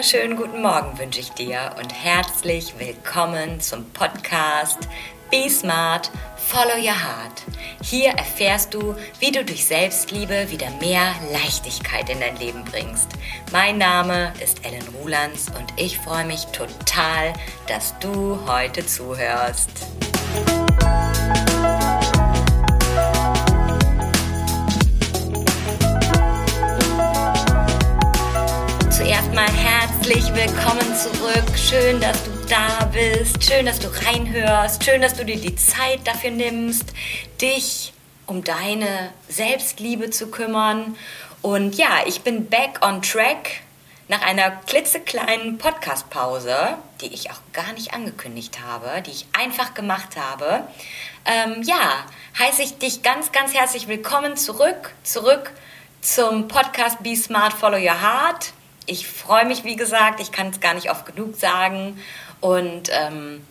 wunderschönen guten Morgen wünsche ich dir und herzlich willkommen zum Podcast Be Smart, Follow Your Heart. Hier erfährst du, wie du durch Selbstliebe wieder mehr Leichtigkeit in dein Leben bringst. Mein Name ist Ellen Rulands und ich freue mich total, dass du heute zuhörst. Herzlich willkommen zurück. Schön, dass du da bist. Schön, dass du reinhörst. Schön, dass du dir die Zeit dafür nimmst, dich um deine Selbstliebe zu kümmern. Und ja, ich bin back on track nach einer klitzekleinen Podcast-Pause, die ich auch gar nicht angekündigt habe, die ich einfach gemacht habe. Ähm, ja, heiße ich dich ganz, ganz herzlich willkommen zurück, zurück zum Podcast Be Smart, Follow Your Heart. Ich freue mich, wie gesagt, ich kann es gar nicht oft genug sagen. Und ähm,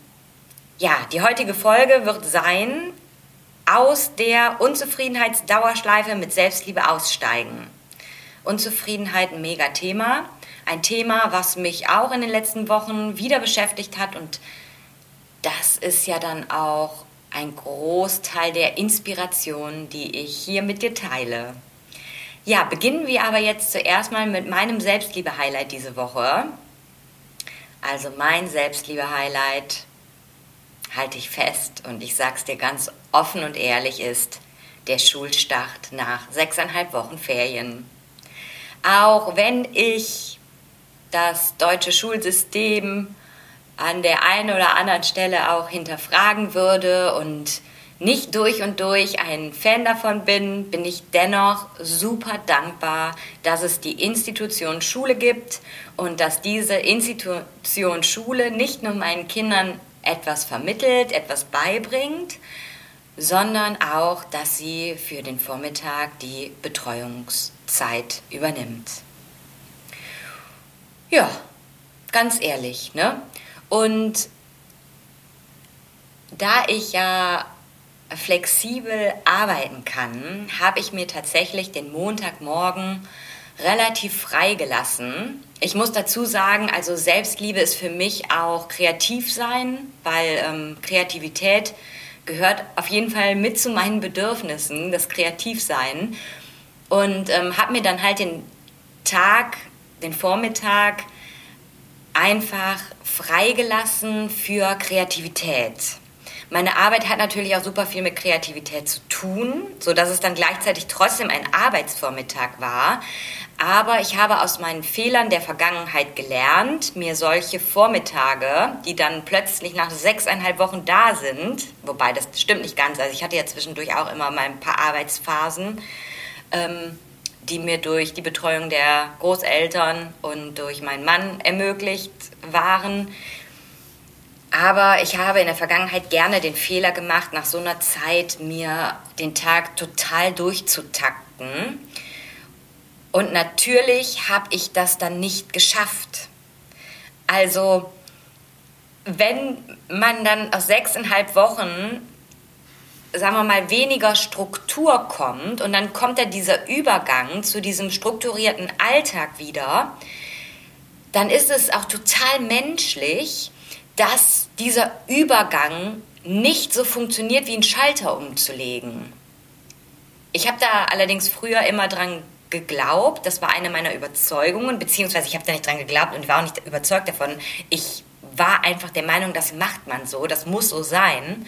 ja, die heutige Folge wird sein, aus der Unzufriedenheitsdauerschleife mit Selbstliebe aussteigen. Unzufriedenheit ein mega Thema. Ein Thema, was mich auch in den letzten Wochen wieder beschäftigt hat. Und das ist ja dann auch ein Großteil der Inspiration, die ich hier mit dir teile. Ja, beginnen wir aber jetzt zuerst mal mit meinem Selbstliebe-Highlight diese Woche. Also mein Selbstliebe-Highlight, halte ich fest und ich sage es dir ganz offen und ehrlich, ist der Schulstart nach sechseinhalb Wochen Ferien. Auch wenn ich das deutsche Schulsystem an der einen oder anderen Stelle auch hinterfragen würde und nicht durch und durch ein Fan davon bin, bin ich dennoch super dankbar, dass es die Institution Schule gibt und dass diese Institution Schule nicht nur meinen Kindern etwas vermittelt, etwas beibringt, sondern auch, dass sie für den Vormittag die Betreuungszeit übernimmt. Ja, ganz ehrlich, ne? Und da ich ja flexibel arbeiten kann, habe ich mir tatsächlich den Montagmorgen relativ frei gelassen. Ich muss dazu sagen, also Selbstliebe ist für mich auch kreativ sein, weil ähm, Kreativität gehört auf jeden Fall mit zu meinen Bedürfnissen, das Kreativsein. Und ähm, habe mir dann halt den Tag, den Vormittag einfach freigelassen für Kreativität. Meine Arbeit hat natürlich auch super viel mit Kreativität zu tun, so dass es dann gleichzeitig trotzdem ein Arbeitsvormittag war. Aber ich habe aus meinen Fehlern der Vergangenheit gelernt, mir solche Vormittage, die dann plötzlich nach sechseinhalb Wochen da sind, wobei das stimmt nicht ganz, also ich hatte ja zwischendurch auch immer mal ein paar Arbeitsphasen, ähm, die mir durch die Betreuung der Großeltern und durch meinen Mann ermöglicht waren, aber ich habe in der Vergangenheit gerne den Fehler gemacht, nach so einer Zeit mir den Tag total durchzutakten. Und natürlich habe ich das dann nicht geschafft. Also, wenn man dann aus sechseinhalb Wochen, sagen wir mal, weniger Struktur kommt und dann kommt ja dieser Übergang zu diesem strukturierten Alltag wieder, dann ist es auch total menschlich, dass dieser Übergang nicht so funktioniert, wie einen Schalter umzulegen. Ich habe da allerdings früher immer dran geglaubt, das war eine meiner Überzeugungen, beziehungsweise ich habe da nicht dran geglaubt und war auch nicht überzeugt davon. Ich war einfach der Meinung, das macht man so, das muss so sein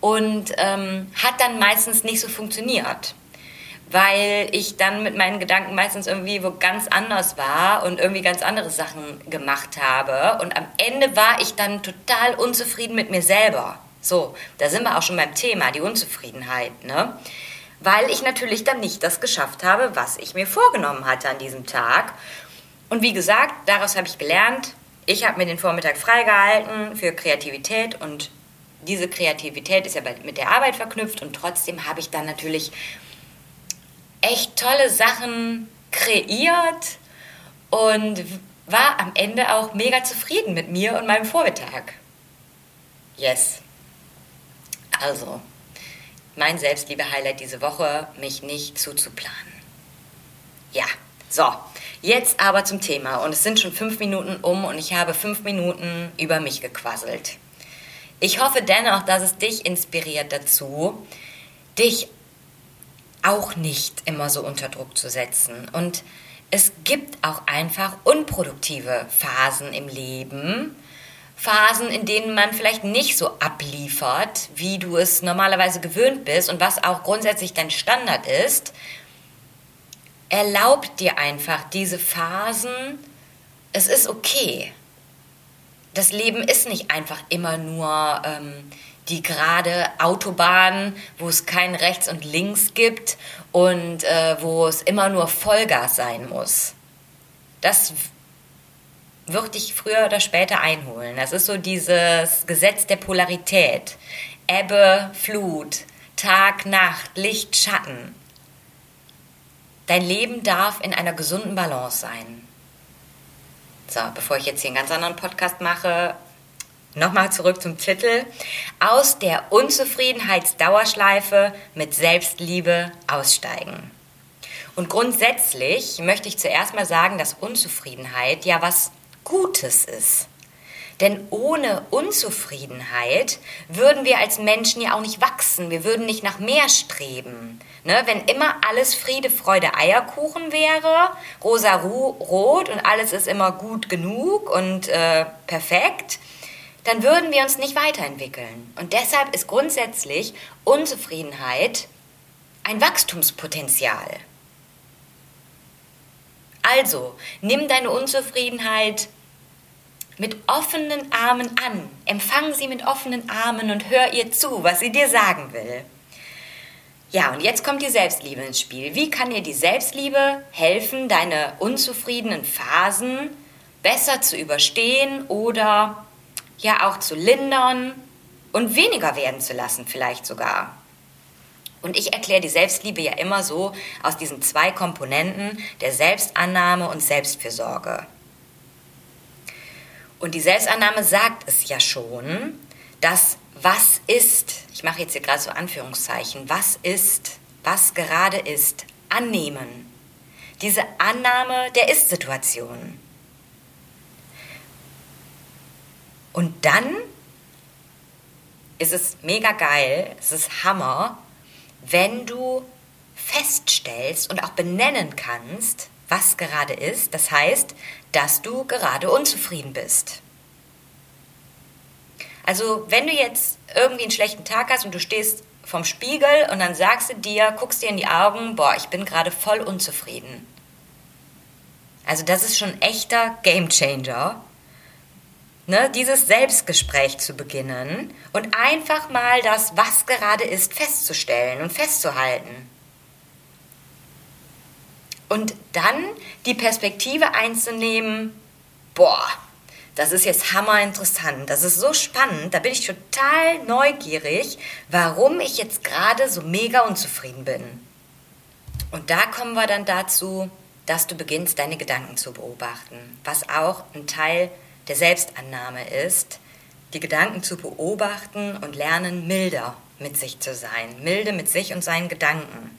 und ähm, hat dann meistens nicht so funktioniert weil ich dann mit meinen Gedanken meistens irgendwie wo ganz anders war und irgendwie ganz andere Sachen gemacht habe. Und am Ende war ich dann total unzufrieden mit mir selber. So, da sind wir auch schon beim Thema, die Unzufriedenheit, ne? Weil ich natürlich dann nicht das geschafft habe, was ich mir vorgenommen hatte an diesem Tag. Und wie gesagt, daraus habe ich gelernt, ich habe mir den Vormittag freigehalten für Kreativität und diese Kreativität ist ja mit der Arbeit verknüpft und trotzdem habe ich dann natürlich echt tolle Sachen kreiert und war am Ende auch mega zufrieden mit mir und meinem Vormittag. Yes. Also, mein Selbstliebe-Highlight diese Woche, mich nicht zuzuplanen. Ja, so, Jetzt aber zum Thema. Und es sind schon fünf Minuten um und ich habe fünf Minuten über mich gequasselt. Ich hoffe dennoch, dass es dich inspiriert dazu, dich auch nicht immer so unter Druck zu setzen. Und es gibt auch einfach unproduktive Phasen im Leben. Phasen, in denen man vielleicht nicht so abliefert, wie du es normalerweise gewöhnt bist und was auch grundsätzlich dein Standard ist. Erlaub dir einfach diese Phasen. Es ist okay. Das Leben ist nicht einfach immer nur ähm, die gerade Autobahn, wo es kein Rechts und Links gibt und äh, wo es immer nur Vollgas sein muss. Das wird dich früher oder später einholen. Das ist so dieses Gesetz der Polarität. Ebbe, Flut, Tag, Nacht, Licht, Schatten. Dein Leben darf in einer gesunden Balance sein. So, bevor ich jetzt hier einen ganz anderen Podcast mache, nochmal zurück zum Titel. Aus der Unzufriedenheitsdauerschleife mit Selbstliebe aussteigen. Und grundsätzlich möchte ich zuerst mal sagen, dass Unzufriedenheit ja was Gutes ist. Denn ohne Unzufriedenheit würden wir als Menschen ja auch nicht wachsen. Wir würden nicht nach mehr streben. Ne? Wenn immer alles Friede, Freude, Eierkuchen wäre, rosa rot und alles ist immer gut genug und äh, perfekt, dann würden wir uns nicht weiterentwickeln. Und deshalb ist grundsätzlich Unzufriedenheit ein Wachstumspotenzial. Also, nimm deine Unzufriedenheit mit offenen Armen an. Empfang sie mit offenen Armen und hör ihr zu, was sie dir sagen will. Ja, und jetzt kommt die Selbstliebe ins Spiel. Wie kann dir die Selbstliebe helfen, deine unzufriedenen Phasen besser zu überstehen oder ja auch zu lindern und weniger werden zu lassen vielleicht sogar? Und ich erkläre die Selbstliebe ja immer so aus diesen zwei Komponenten der Selbstannahme und Selbstfürsorge. Und die Selbstannahme sagt es ja schon, dass was ist, ich mache jetzt hier gerade so Anführungszeichen, was ist, was gerade ist, annehmen. Diese Annahme der Ist-Situation. Und dann ist es mega geil, es ist Hammer, wenn du feststellst und auch benennen kannst, was gerade ist. Das heißt, dass du gerade unzufrieden bist. Also wenn du jetzt irgendwie einen schlechten Tag hast und du stehst vom Spiegel und dann sagst du dir, guckst dir in die Augen, boah, ich bin gerade voll unzufrieden. Also das ist schon ein echter Gamechanger ne, dieses Selbstgespräch zu beginnen und einfach mal das, was gerade ist, festzustellen und festzuhalten. Und dann die Perspektive einzunehmen, boah, das ist jetzt hammer interessant, das ist so spannend, da bin ich total neugierig, warum ich jetzt gerade so mega unzufrieden bin. Und da kommen wir dann dazu, dass du beginnst, deine Gedanken zu beobachten, was auch ein Teil der Selbstannahme ist, die Gedanken zu beobachten und lernen, milder mit sich zu sein, milde mit sich und seinen Gedanken.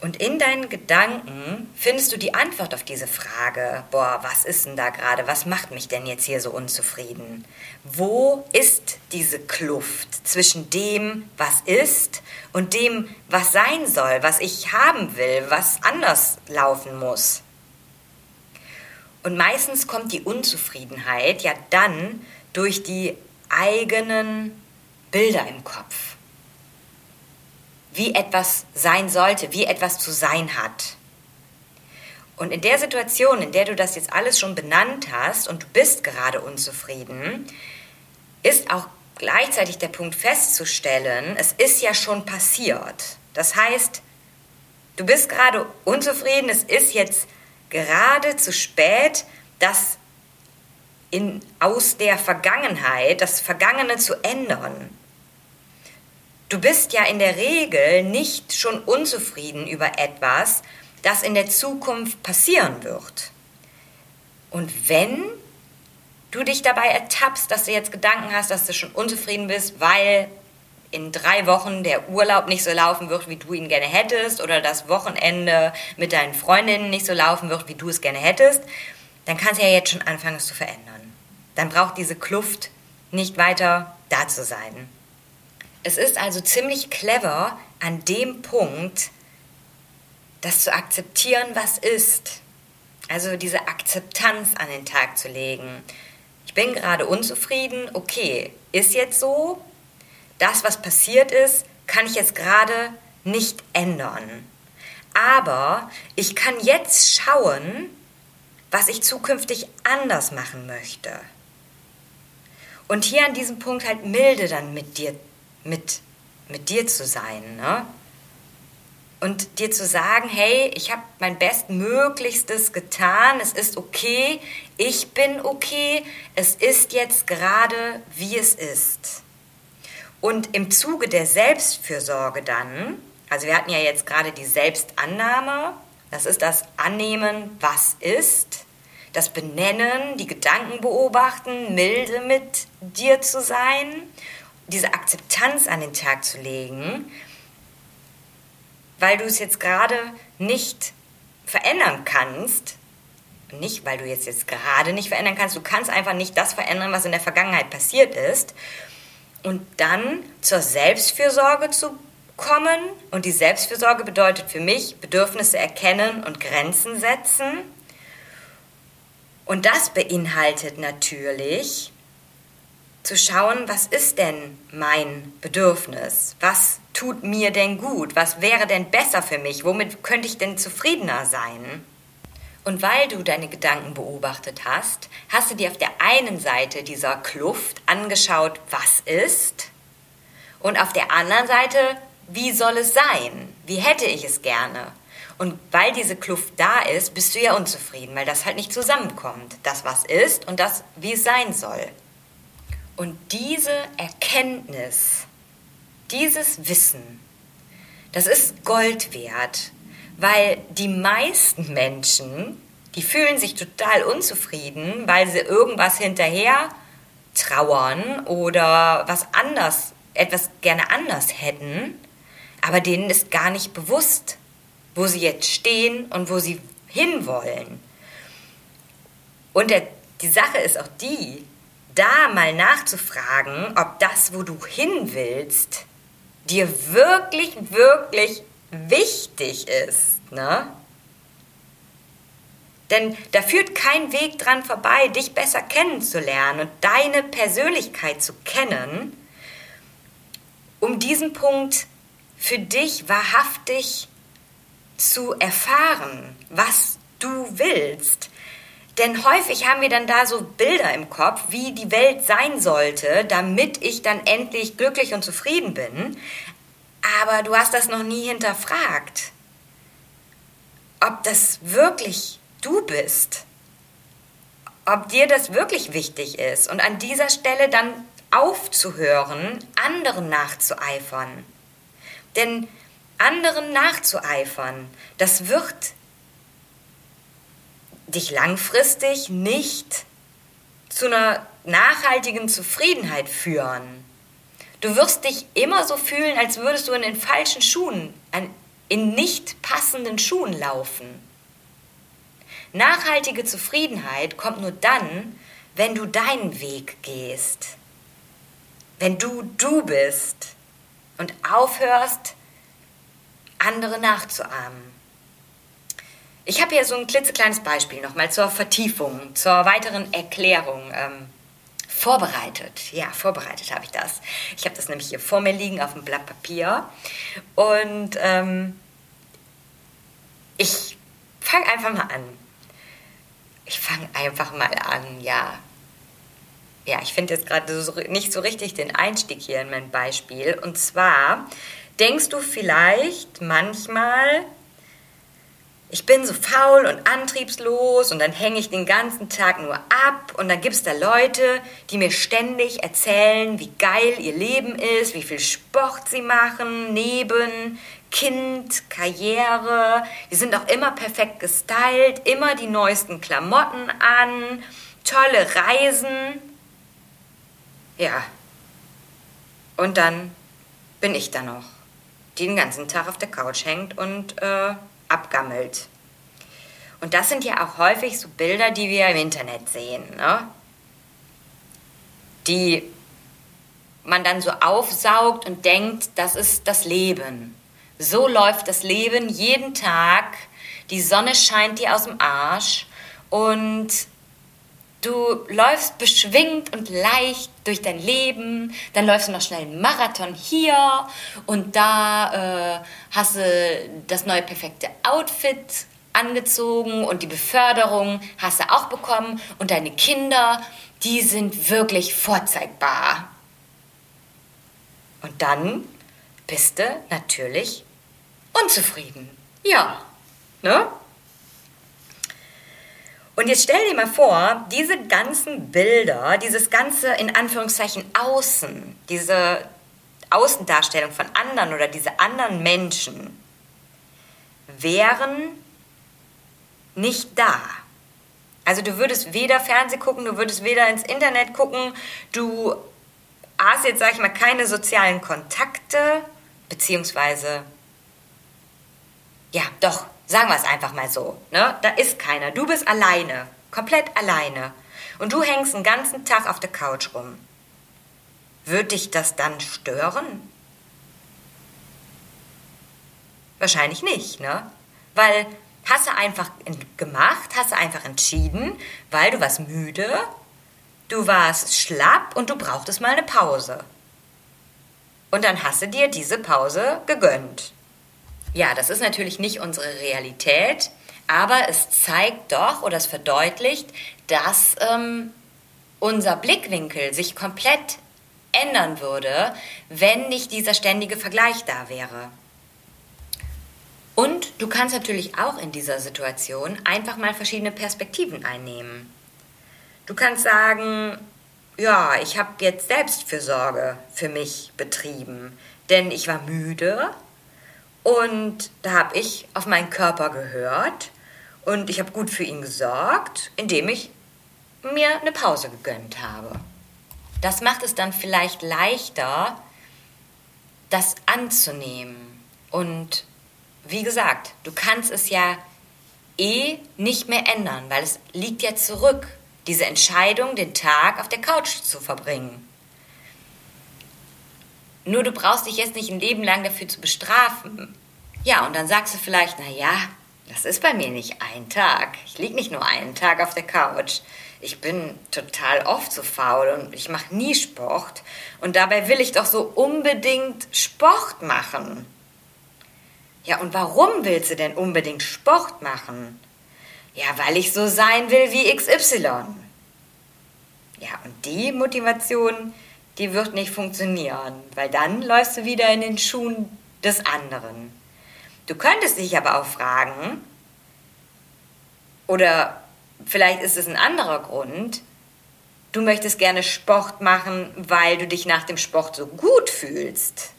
Und in deinen Gedanken findest du die Antwort auf diese Frage, boah, was ist denn da gerade, was macht mich denn jetzt hier so unzufrieden? Wo ist diese Kluft zwischen dem, was ist und dem, was sein soll, was ich haben will, was anders laufen muss? Und meistens kommt die Unzufriedenheit ja dann durch die eigenen Bilder im Kopf. Wie etwas sein sollte, wie etwas zu sein hat. Und in der Situation, in der du das jetzt alles schon benannt hast und du bist gerade unzufrieden, ist auch gleichzeitig der Punkt festzustellen, es ist ja schon passiert. Das heißt, du bist gerade unzufrieden, es ist jetzt gerade zu spät, das in, aus der Vergangenheit, das Vergangene zu ändern. Du bist ja in der Regel nicht schon unzufrieden über etwas, das in der Zukunft passieren wird. Und wenn du dich dabei ertappst, dass du jetzt Gedanken hast, dass du schon unzufrieden bist, weil in drei Wochen der Urlaub nicht so laufen wird, wie du ihn gerne hättest, oder das Wochenende mit deinen Freundinnen nicht so laufen wird, wie du es gerne hättest, dann kannst du ja jetzt schon anfangen, es zu verändern. Dann braucht diese Kluft nicht weiter da zu sein. Es ist also ziemlich clever, an dem Punkt das zu akzeptieren, was ist. Also diese Akzeptanz an den Tag zu legen. Ich bin gerade unzufrieden, okay, ist jetzt so, das, was passiert ist, kann ich jetzt gerade nicht ändern. Aber ich kann jetzt schauen, was ich zukünftig anders machen möchte. Und hier an diesem Punkt halt milde dann mit dir, mit, mit dir zu sein. Ne? Und dir zu sagen, hey, ich habe mein Bestmöglichstes getan, es ist okay, ich bin okay, es ist jetzt gerade, wie es ist. Und im Zuge der Selbstfürsorge dann, also wir hatten ja jetzt gerade die Selbstannahme, das ist das Annehmen, was ist, das Benennen, die Gedanken beobachten, milde mit dir zu sein, diese Akzeptanz an den Tag zu legen, weil du es jetzt gerade nicht verändern kannst, nicht weil du jetzt, jetzt gerade nicht verändern kannst, du kannst einfach nicht das verändern, was in der Vergangenheit passiert ist und dann zur Selbstfürsorge zu kommen. Und die Selbstfürsorge bedeutet für mich Bedürfnisse erkennen und Grenzen setzen. Und das beinhaltet natürlich zu schauen, was ist denn mein Bedürfnis? Was tut mir denn gut? Was wäre denn besser für mich? Womit könnte ich denn zufriedener sein? Und weil du deine Gedanken beobachtet hast, hast du dir auf der einen Seite dieser Kluft angeschaut, was ist, und auf der anderen Seite, wie soll es sein? Wie hätte ich es gerne? Und weil diese Kluft da ist, bist du ja unzufrieden, weil das halt nicht zusammenkommt. Das, was ist und das, wie es sein soll. Und diese Erkenntnis, dieses Wissen, das ist Gold wert. Weil die meisten Menschen, die fühlen sich total unzufrieden, weil sie irgendwas hinterher trauern oder was anders, etwas gerne anders hätten, aber denen ist gar nicht bewusst, wo sie jetzt stehen und wo sie hinwollen. Und der, die Sache ist auch die, da mal nachzufragen, ob das, wo du hin willst, dir wirklich, wirklich wichtig ist, ne? Denn da führt kein Weg dran vorbei, dich besser kennenzulernen und deine Persönlichkeit zu kennen, um diesen Punkt für dich wahrhaftig zu erfahren, was du willst. Denn häufig haben wir dann da so Bilder im Kopf, wie die Welt sein sollte, damit ich dann endlich glücklich und zufrieden bin aber du hast das noch nie hinterfragt, ob das wirklich du bist, ob dir das wirklich wichtig ist und an dieser Stelle dann aufzuhören, anderen nachzueifern. Denn anderen nachzueifern, das wird dich langfristig nicht zu einer nachhaltigen Zufriedenheit führen. Du wirst dich immer so fühlen, als würdest du in den falschen Schuhen, in nicht passenden Schuhen laufen. Nachhaltige Zufriedenheit kommt nur dann, wenn du deinen Weg gehst. Wenn du du bist und aufhörst, andere nachzuahmen. Ich habe hier so ein klitzekleines Beispiel nochmal zur Vertiefung, zur weiteren Erklärung. Ähm, Vorbereitet, ja, vorbereitet habe ich das. Ich habe das nämlich hier vor mir liegen auf dem Blatt Papier. Und ähm, ich fange einfach mal an. Ich fange einfach mal an, ja. Ja, ich finde jetzt gerade so, nicht so richtig den Einstieg hier in mein Beispiel. Und zwar denkst du vielleicht manchmal, ich bin so faul und antriebslos und dann hänge ich den ganzen Tag nur ab und dann gibt es da Leute, die mir ständig erzählen, wie geil ihr Leben ist, wie viel Sport sie machen, neben Kind, Karriere. Die sind auch immer perfekt gestylt, immer die neuesten Klamotten an, tolle Reisen. Ja. Und dann bin ich da noch, die den ganzen Tag auf der Couch hängt und äh, abgammelt. Und das sind ja auch häufig so Bilder, die wir im Internet sehen, ne? die man dann so aufsaugt und denkt, das ist das Leben. So läuft das Leben jeden Tag. Die Sonne scheint dir aus dem Arsch und du läufst beschwingt und leicht durch dein Leben. Dann läufst du noch schnell einen Marathon hier und da äh, hast du das neue perfekte Outfit angezogen und die Beförderung hast du auch bekommen und deine Kinder, die sind wirklich vorzeigbar. Und dann bist du natürlich unzufrieden. Ja, ne? Und jetzt stell dir mal vor, diese ganzen Bilder, dieses ganze in Anführungszeichen Außen, diese Außendarstellung von anderen oder diese anderen Menschen wären nicht da. Also du würdest weder Fernseh gucken, du würdest weder ins Internet gucken, du hast jetzt, sag ich mal, keine sozialen Kontakte, beziehungsweise, ja, doch, sagen wir es einfach mal so, ne? Da ist keiner, du bist alleine, komplett alleine. Und du hängst den ganzen Tag auf der Couch rum. Wird dich das dann stören? Wahrscheinlich nicht, ne? Weil Hast du einfach gemacht, hast du einfach entschieden, weil du warst müde, du warst schlapp und du brauchtest mal eine Pause. Und dann hast du dir diese Pause gegönnt. Ja, das ist natürlich nicht unsere Realität, aber es zeigt doch oder es verdeutlicht, dass ähm, unser Blickwinkel sich komplett ändern würde, wenn nicht dieser ständige Vergleich da wäre. Und du kannst natürlich auch in dieser Situation einfach mal verschiedene Perspektiven einnehmen. Du kannst sagen, ja, ich habe jetzt Selbstfürsorge für mich betrieben, denn ich war müde und da habe ich auf meinen Körper gehört und ich habe gut für ihn gesorgt, indem ich mir eine Pause gegönnt habe. Das macht es dann vielleicht leichter, das anzunehmen und wie gesagt, du kannst es ja eh nicht mehr ändern, weil es liegt ja zurück, diese Entscheidung, den Tag auf der Couch zu verbringen. Nur du brauchst dich jetzt nicht ein Leben lang dafür zu bestrafen. Ja, und dann sagst du vielleicht, na ja, das ist bei mir nicht ein Tag. Ich liege nicht nur einen Tag auf der Couch. Ich bin total oft so faul und ich mache nie Sport. Und dabei will ich doch so unbedingt Sport machen. Ja, und warum willst du denn unbedingt Sport machen? Ja, weil ich so sein will wie XY. Ja, und die Motivation, die wird nicht funktionieren, weil dann läufst du wieder in den Schuhen des anderen. Du könntest dich aber auch fragen, oder vielleicht ist es ein anderer Grund, du möchtest gerne Sport machen, weil du dich nach dem Sport so gut fühlst.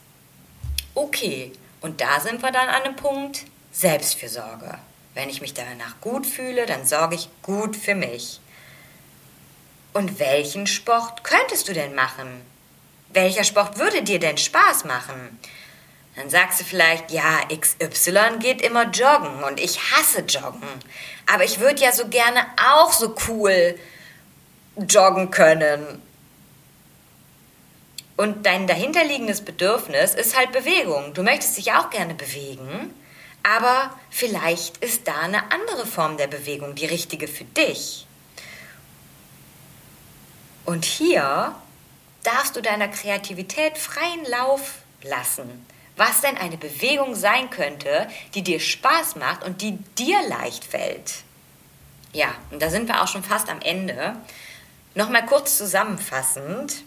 Okay, und da sind wir dann an dem Punkt Selbstfürsorge. Wenn ich mich danach gut fühle, dann sorge ich gut für mich. Und welchen Sport könntest du denn machen? Welcher Sport würde dir denn Spaß machen? Dann sagst du vielleicht, ja, XY geht immer joggen und ich hasse joggen. Aber ich würde ja so gerne auch so cool joggen können. Und dein dahinterliegendes Bedürfnis ist halt Bewegung. Du möchtest dich auch gerne bewegen, aber vielleicht ist da eine andere Form der Bewegung die richtige für dich. Und hier darfst du deiner Kreativität freien Lauf lassen. Was denn eine Bewegung sein könnte, die dir Spaß macht und die dir leicht fällt. Ja, und da sind wir auch schon fast am Ende. Nochmal kurz zusammenfassend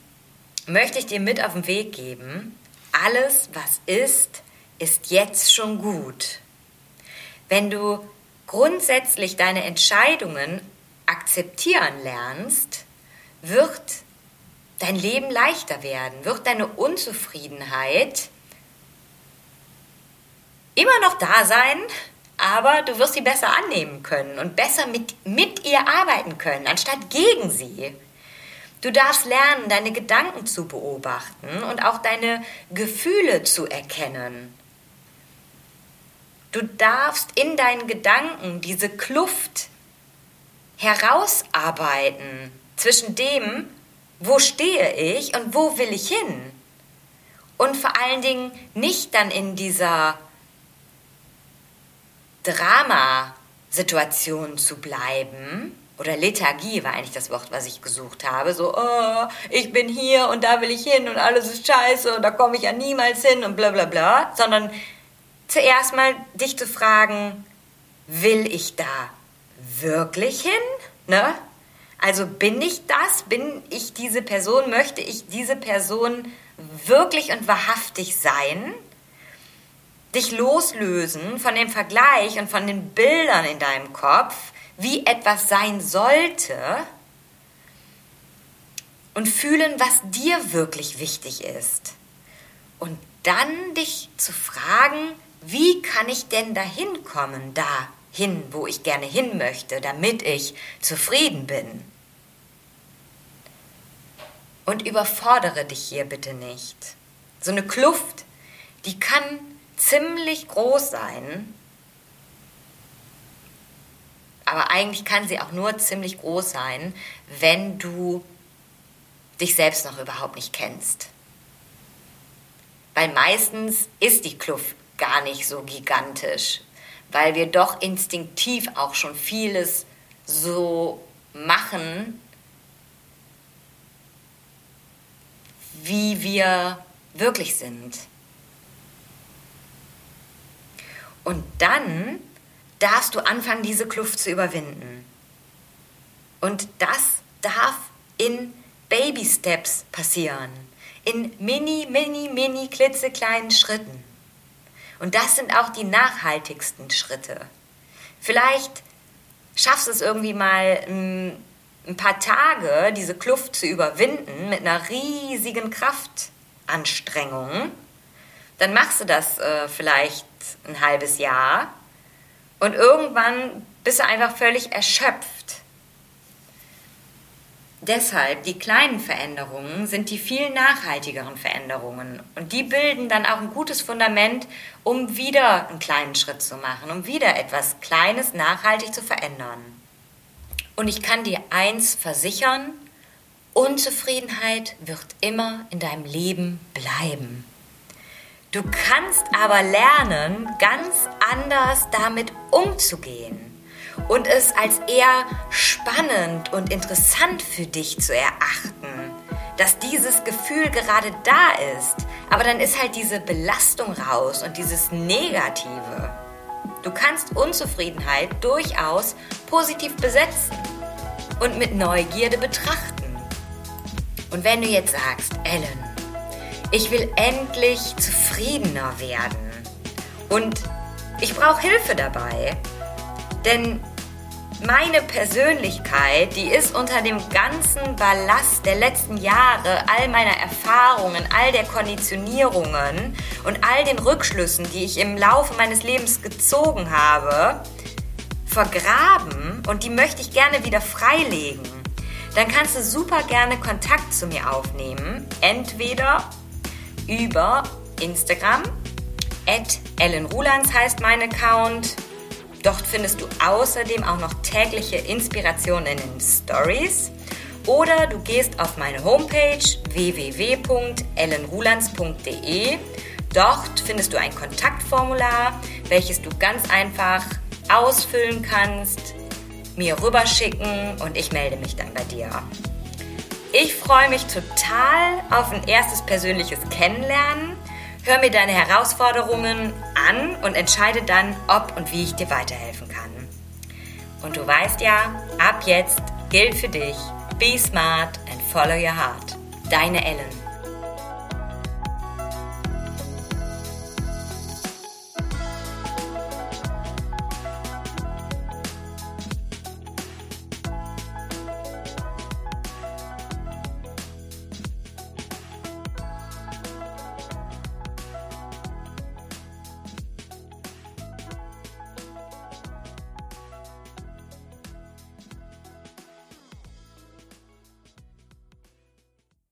möchte ich dir mit auf den Weg geben, alles, was ist, ist jetzt schon gut. Wenn du grundsätzlich deine Entscheidungen akzeptieren lernst, wird dein Leben leichter werden, wird deine Unzufriedenheit immer noch da sein, aber du wirst sie besser annehmen können und besser mit, mit ihr arbeiten können, anstatt gegen sie. Du darfst lernen, deine Gedanken zu beobachten und auch deine Gefühle zu erkennen. Du darfst in deinen Gedanken diese Kluft herausarbeiten zwischen dem, wo stehe ich und wo will ich hin. Und vor allen Dingen nicht dann in dieser Dramasituation zu bleiben, oder Lethargie war eigentlich das Wort, was ich gesucht habe. So, oh, ich bin hier und da will ich hin und alles ist scheiße und da komme ich ja niemals hin und bla bla bla. Sondern zuerst mal dich zu fragen, will ich da wirklich hin? Ne? Also bin ich das? Bin ich diese Person? Möchte ich diese Person wirklich und wahrhaftig sein? Dich loslösen von dem Vergleich und von den Bildern in deinem Kopf, wie etwas sein sollte und fühlen, was dir wirklich wichtig ist. Und dann dich zu fragen, wie kann ich denn dahin kommen, dahin, wo ich gerne hin möchte, damit ich zufrieden bin? Und überfordere dich hier bitte nicht. So eine Kluft, die kann ziemlich groß sein, aber eigentlich kann sie auch nur ziemlich groß sein, wenn du dich selbst noch überhaupt nicht kennst. Weil meistens ist die Kluft gar nicht so gigantisch, weil wir doch instinktiv auch schon vieles so machen, wie wir wirklich sind. Und dann darfst du anfangen, diese Kluft zu überwinden. Und das darf in Baby Steps passieren. In mini, mini, mini, klitzekleinen Schritten. Und das sind auch die nachhaltigsten Schritte. Vielleicht schaffst du es irgendwie mal ein paar Tage, diese Kluft zu überwinden mit einer riesigen Kraftanstrengung. Dann machst du das äh, vielleicht ein halbes Jahr und irgendwann bist du einfach völlig erschöpft. Deshalb, die kleinen Veränderungen sind die viel nachhaltigeren Veränderungen. Und die bilden dann auch ein gutes Fundament, um wieder einen kleinen Schritt zu machen, um wieder etwas Kleines nachhaltig zu verändern. Und ich kann dir eins versichern, Unzufriedenheit wird immer in deinem Leben bleiben. Du kannst aber lernen, ganz anders damit umzugehen und es als eher spannend und interessant für dich zu erachten, dass dieses Gefühl gerade da ist. Aber dann ist halt diese Belastung raus und dieses Negative. Du kannst Unzufriedenheit durchaus positiv besetzen und mit Neugierde betrachten. Und wenn du jetzt sagst, Ellen, ich will endlich zufriedener werden. Und ich brauche Hilfe dabei. Denn meine Persönlichkeit, die ist unter dem ganzen Ballast der letzten Jahre, all meiner Erfahrungen, all der Konditionierungen und all den Rückschlüssen, die ich im Laufe meines Lebens gezogen habe, vergraben und die möchte ich gerne wieder freilegen. Dann kannst du super gerne Kontakt zu mir aufnehmen. Entweder über Instagram. At Ellen Rulands heißt mein Account. Dort findest du außerdem auch noch tägliche Inspirationen in den Stories. Oder du gehst auf meine Homepage www.ellenrulands.de. Dort findest du ein Kontaktformular, welches du ganz einfach ausfüllen kannst, mir rüberschicken und ich melde mich dann bei dir. Ich freue mich total auf ein erstes persönliches Kennenlernen. Hör mir deine Herausforderungen an und entscheide dann, ob und wie ich dir weiterhelfen kann. Und du weißt ja, ab jetzt gilt für dich, be smart and follow your heart. Deine Ellen.